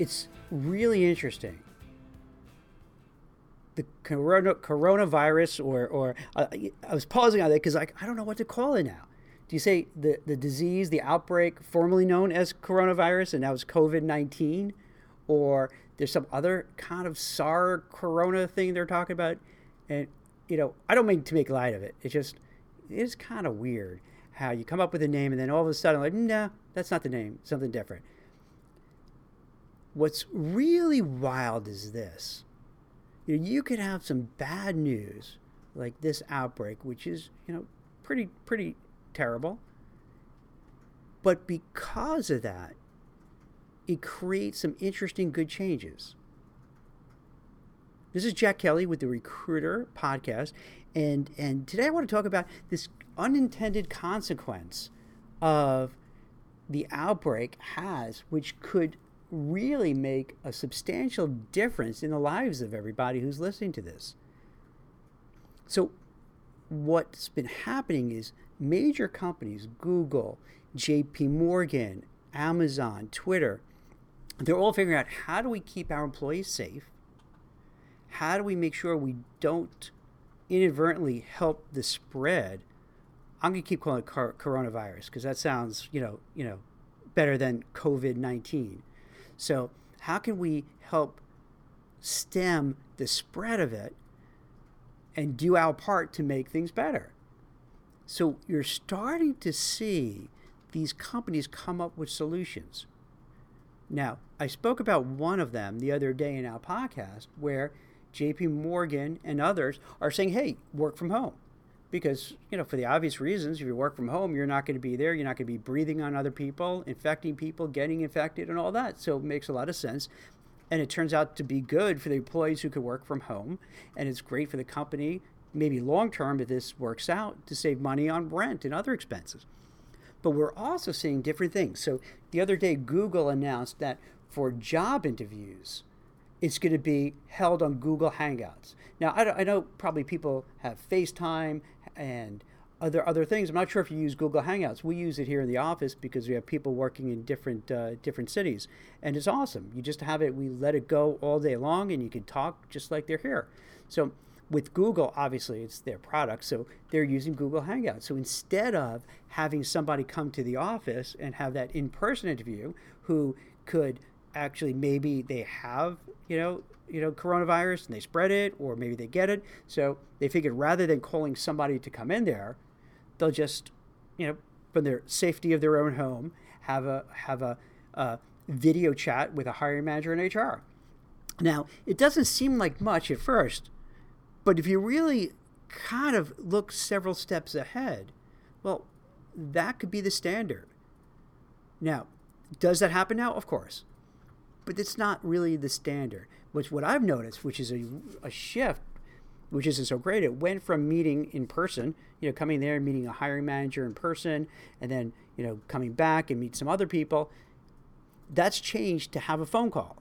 it's really interesting. The corona, coronavirus, or or uh, I was pausing on that because like I don't know what to call it now. Do you say the the disease, the outbreak, formerly known as coronavirus, and now it's COVID nineteen, or there's some other kind of SAR corona thing they're talking about, and you know I don't mean to make light of it. It's just it's kind of weird how you come up with a name and then all of a sudden like no, that's not the name, something different. What's really wild is this. You, know, you could have some bad news like this outbreak, which is, you know, pretty pretty terrible. But because of that, it creates some interesting good changes. This is Jack Kelly with the Recruiter podcast, and and today I want to talk about this unintended consequence of the outbreak has, which could really make a substantial difference in the lives of everybody who's listening to this. So, what's been happening is major companies, Google, JP Morgan, Amazon, Twitter, they're all figuring out how do we keep our employees safe? How do we make sure we don't inadvertently help the spread? I'm going to keep calling it coronavirus because that sounds, you know, you know, better than COVID-19. So, how can we help stem the spread of it and do our part to make things better? So, you're starting to see these companies come up with solutions. Now, I spoke about one of them the other day in our podcast where JP Morgan and others are saying, hey, work from home because you know for the obvious reasons if you work from home you're not going to be there you're not going to be breathing on other people infecting people getting infected and all that. So it makes a lot of sense. And it turns out to be good for the employees who could work from home and it's great for the company maybe long term if this works out to save money on rent and other expenses. But we're also seeing different things. So the other day google announced that for job interviews it's going to be held on Google Hangouts. Now, I, I, know probably people have FaceTime and other other things. I'm not sure if you use Google Hangouts. We use it here in the office because we have people working in different uh, different cities, and it's awesome. You just have it. We let it go all day long, and you can talk just like they're here. So with Google, obviously it's their product, so they're using Google Hangouts. So instead of having somebody come to the office and have that in-person interview, who could actually maybe they have you know you know coronavirus and they spread it or maybe they get it. So they figured rather than calling somebody to come in there they'll just you know from their safety of their own home have a have a, a video chat with a hiring manager in hr now it doesn't seem like much at first but if you really kind of look several steps ahead well that could be the standard. Now does that happen now? Of course but it's not really the standard. Which what I've noticed, which is a, a shift, which isn't so great. It went from meeting in person, you know, coming there and meeting a hiring manager in person, and then you know coming back and meet some other people. That's changed to have a phone call,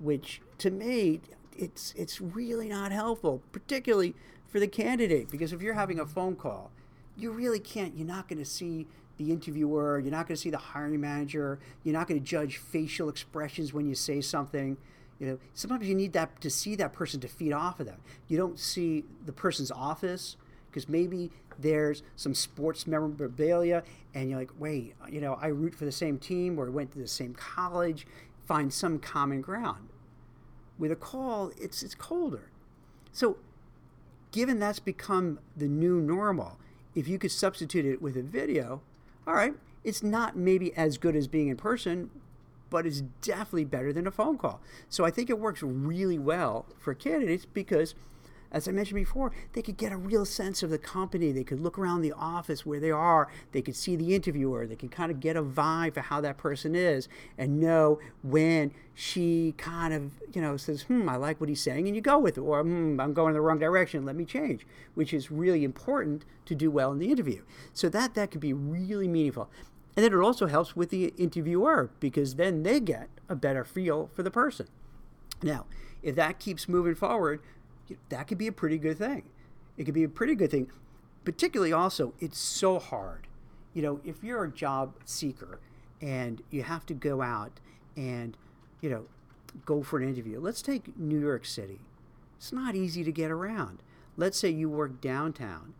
which to me it's it's really not helpful, particularly for the candidate, because if you're having a phone call, you really can't. You're not going to see the interviewer, you're not going to see the hiring manager, you're not going to judge facial expressions when you say something. You know, sometimes you need that to see that person to feed off of them. You don't see the person's office because maybe there's some sports memorabilia and you're like, wait, you know, I root for the same team or went to the same college, find some common ground. With a call, it's it's colder. So given that's become the new normal, if you could substitute it with a video, all right, it's not maybe as good as being in person, but it's definitely better than a phone call. So I think it works really well for candidates because as I mentioned before, they could get a real sense of the company. They could look around the office where they are. They could see the interviewer. They can kind of get a vibe for how that person is and know when she kind of, you know, says, hmm, I like what he's saying, and you go with it. Or, hmm, I'm going in the wrong direction. Let me change, which is really important to do well in the interview. So that, that could be really meaningful. And then it also helps with the interviewer because then they get a better feel for the person. Now, if that keeps moving forward, that could be a pretty good thing. It could be a pretty good thing. Particularly also, it's so hard. You know, if you're a job seeker and you have to go out and, you know, go for an interview. Let's take New York City. It's not easy to get around. Let's say you work downtown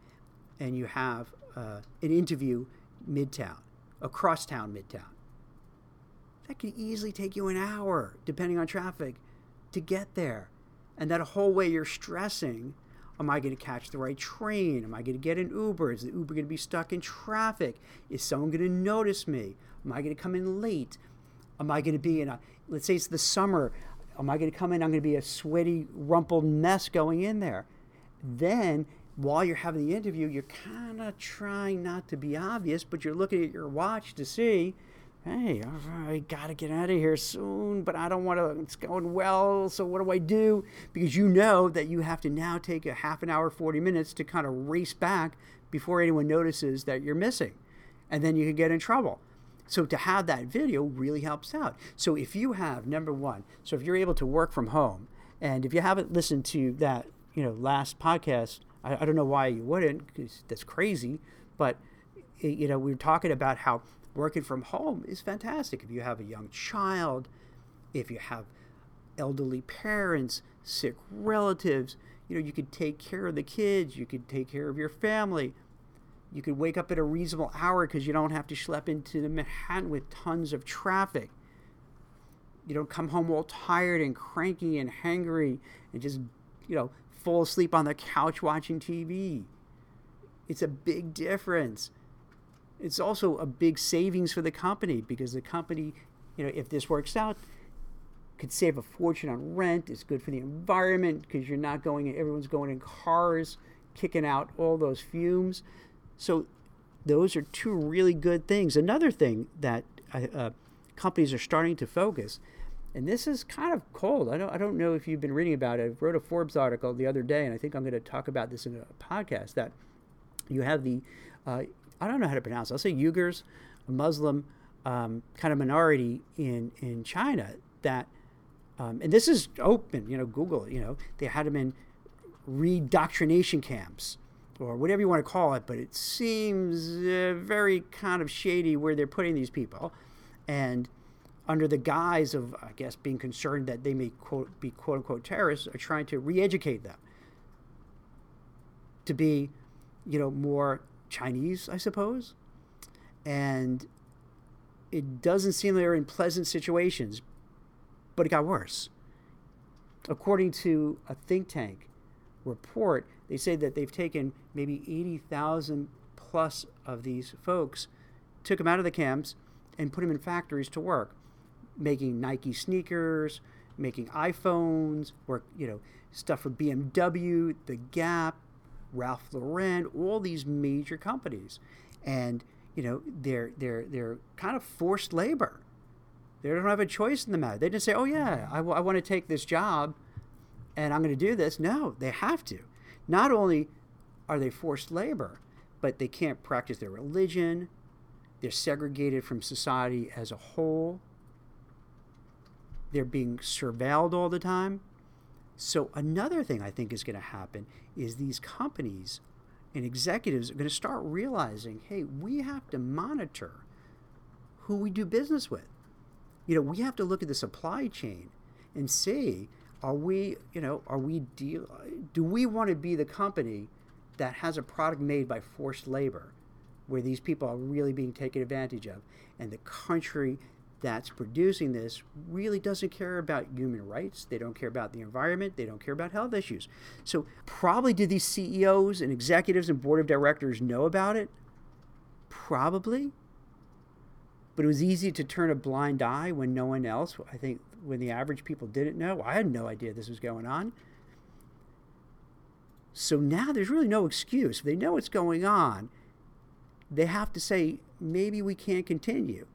and you have uh, an interview midtown, across town midtown. That could easily take you an hour, depending on traffic, to get there. And that whole way you're stressing Am I going to catch the right train? Am I going to get an Uber? Is the Uber going to be stuck in traffic? Is someone going to notice me? Am I going to come in late? Am I going to be in a, let's say it's the summer, am I going to come in? I'm going to be a sweaty, rumpled mess going in there. Then, while you're having the interview, you're kind of trying not to be obvious, but you're looking at your watch to see, hey, I got to get out of here soon, but I don't want to, it's going well, so what do I do? Because you know that you have to now take a half an hour, 40 minutes to kind of race back before anyone notices that you're missing. And then you can get in trouble. So to have that video really helps out. So if you have number one, so if you're able to work from home, and if you haven't listened to that, you know, last podcast, I, I don't know why you wouldn't, because that's crazy. But you know, we were talking about how working from home is fantastic. If you have a young child, if you have elderly parents, sick relatives, you know, you could take care of the kids, you could take care of your family. You could wake up at a reasonable hour because you don't have to schlep into the Manhattan with tons of traffic. You don't come home all tired and cranky and hangry and just, you know, fall asleep on the couch watching TV. It's a big difference. It's also a big savings for the company because the company, you know, if this works out, could save a fortune on rent. It's good for the environment because you're not going, everyone's going in cars, kicking out all those fumes. So those are two really good things. Another thing that uh, uh, companies are starting to focus, and this is kind of cold. I don't, I don't know if you've been reading about it. I wrote a Forbes article the other day, and I think I'm going to talk about this in a podcast. That you have the, uh, I don't know how to pronounce. it. I'll say Uyghurs, a Muslim um, kind of minority in in China. That, um, and this is open. You know, Google. You know, they had them in redoctrination camps or whatever you want to call it, but it seems uh, very kind of shady where they're putting these people. And under the guise of, I guess, being concerned that they may quote, be quote unquote terrorists, are trying to re educate them to be, you know, more Chinese, I suppose. And it doesn't seem they're in pleasant situations, but it got worse. According to a think tank report, they say that they've taken maybe 80,000 plus of these folks, took them out of the camps, and put them in factories to work, making Nike sneakers, making iPhones, or you know stuff for BMW, The Gap, Ralph Lauren, all these major companies, and you know they're they're they're kind of forced labor. They don't have a choice in the matter. They didn't say, "Oh yeah, I, w- I want to take this job, and I'm going to do this." No, they have to. Not only are they forced labor, but they can't practice their religion. They're segregated from society as a whole. They're being surveilled all the time. So, another thing I think is going to happen is these companies and executives are going to start realizing hey, we have to monitor who we do business with. You know, we have to look at the supply chain and see are we, you know, are we deal do we want to be the company that has a product made by forced labor where these people are really being taken advantage of and the country that's producing this really doesn't care about human rights. They don't care about the environment. They don't care about health issues. So probably did these ceos and executives and board of directors know about it? Probably. But it was easy to turn a blind eye when no one else i think when the average people didn't know. I had no idea this was going on. So now there's really no excuse. They know what's going on, they have to say, maybe we can't continue.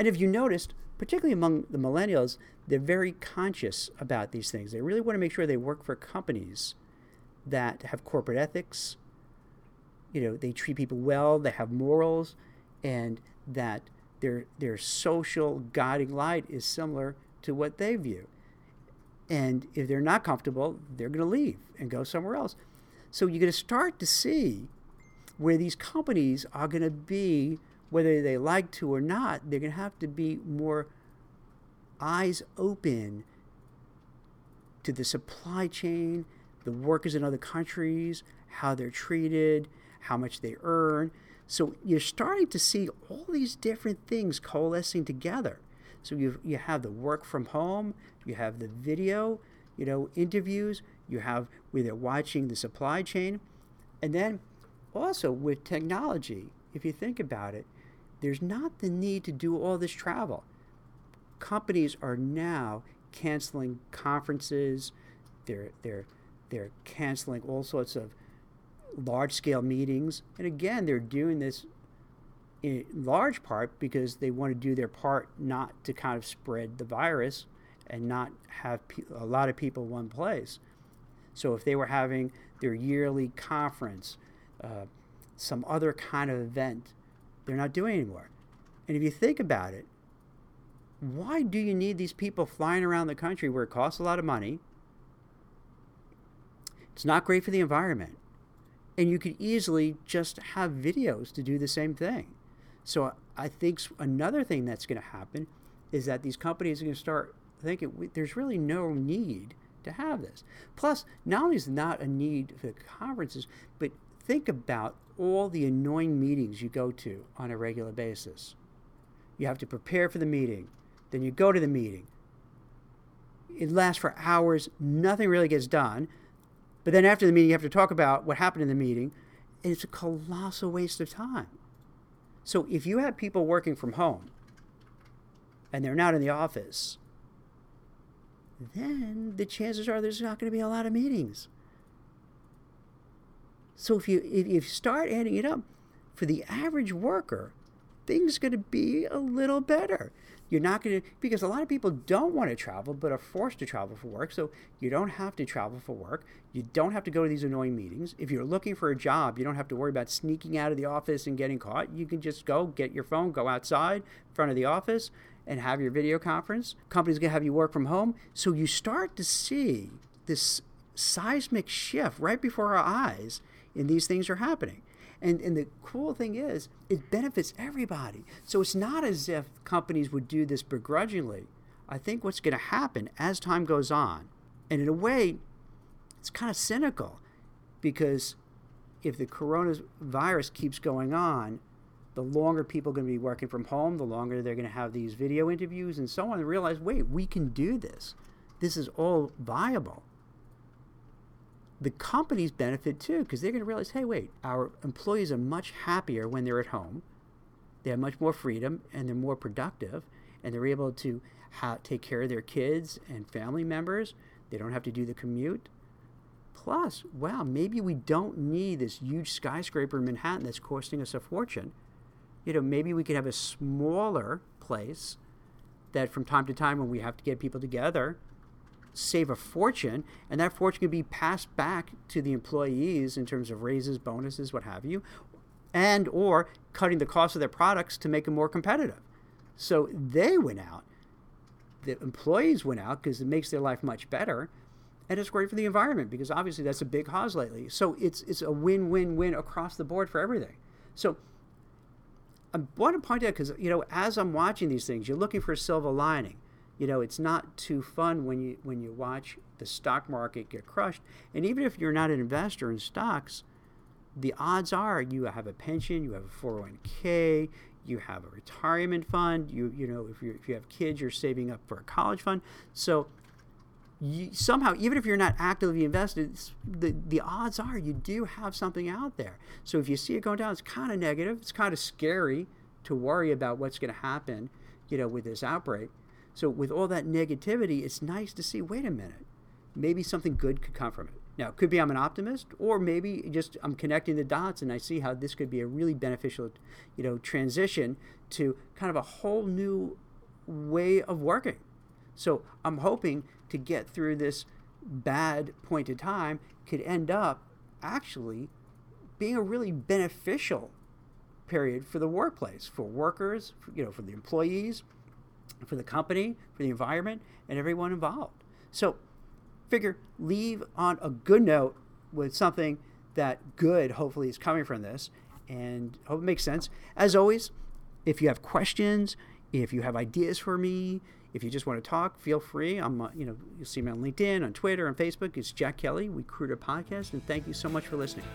And if you noticed, particularly among the millennials, they're very conscious about these things. They really want to make sure they work for companies that have corporate ethics, you know, they treat people well, they have morals, and that their their social guiding light is similar to what they view. And if they're not comfortable, they're going to leave and go somewhere else. So you're going to start to see where these companies are going to be, whether they like to or not, they're going to have to be more eyes open to the supply chain, the workers in other countries, how they're treated, how much they earn. So you're starting to see all these different things coalescing together. So you you have the work from home, you have the video, you know, interviews, you have where they're watching the supply chain, and then also with technology, if you think about it, there's not the need to do all this travel. Companies are now canceling conferences, they're they're they're canceling all sorts of large scale meetings. And again, they're doing this in large part because they want to do their part not to kind of spread the virus and not have a lot of people in one place. So if they were having their yearly conference, uh, some other kind of event, they're not doing anymore. And if you think about it, why do you need these people flying around the country where it costs a lot of money? It's not great for the environment. And you could easily just have videos to do the same thing. So I think another thing that's going to happen is that these companies are going to start thinking there's really no need to have this. Plus, not only is not a need for the conferences, but think about all the annoying meetings you go to on a regular basis. You have to prepare for the meeting, then you go to the meeting. It lasts for hours, nothing really gets done. But then after the meeting, you have to talk about what happened in the meeting, and it's a colossal waste of time. So if you have people working from home and they're not in the office, then the chances are there's not going to be a lot of meetings. So if you if you start adding it up, for the average worker, things going to be a little better. You're not going to, because a lot of people don't want to travel but are forced to travel for work. So you don't have to travel for work. You don't have to go to these annoying meetings. If you're looking for a job, you don't have to worry about sneaking out of the office and getting caught. You can just go get your phone, go outside in front of the office, and have your video conference. Companies going to have you work from home. So you start to see this seismic shift right before our eyes, and these things are happening. And, and the cool thing is, it benefits everybody. So it's not as if companies would do this begrudgingly. I think what's going to happen as time goes on, and in a way, it's kind of cynical because if the coronavirus keeps going on, the longer people are going to be working from home, the longer they're going to have these video interviews and so on, and realize, wait, we can do this. This is all viable the companies benefit too because they're going to realize hey wait our employees are much happier when they're at home. They have much more freedom and they're more productive and they're able to ha- take care of their kids and family members. They don't have to do the commute. Plus wow maybe we don't need this huge skyscraper in manhattan that's costing us a fortune. You know maybe we could have a smaller place that from time to time when we have to get people together save a fortune, and that fortune can be passed back to the employees in terms of raises, bonuses, what have you, and or cutting the cost of their products to make them more competitive. So they went out. The employees went out because it makes their life much better, and it's great for the environment because obviously that's a big cause lately. So it's it's a win-win-win across the board for everything. So I want to point out because you know as I'm watching these things, you're looking for a silver lining you know it's not too fun when you when you watch the stock market get crushed. And even if you're not an investor in stocks the odds are you have a pension you have a 401k you have a retirement fund you you know if you if you have kids you're saving up for a college fund. So you, somehow even if you're not actively invested the the odds are you do have something out there. So if you see it going down it's kind of negative. It's kind of scary to worry about what's going to happen you know with this outbreak so with all that negativity, it's nice to see, wait a minute, maybe something good could come from it. Now, it could be I'm an optimist, or maybe just I'm connecting the dots and I see how this could be a really beneficial, you know, transition to kind of a whole new way of working. So I'm hoping to get through this bad point in time could end up actually being a really beneficial period for the workplace, for workers, for, you know, for the employees, for the company, for the environment, and everyone involved. So, figure leave on a good note with something that good hopefully is coming from this and hope it makes sense. As always, if you have questions, if you have ideas for me, if you just want to talk, feel free. I'm, uh, you know, you'll see me on LinkedIn, on Twitter, on Facebook. It's Jack Kelly, Recruiter Podcast, and thank you so much for listening.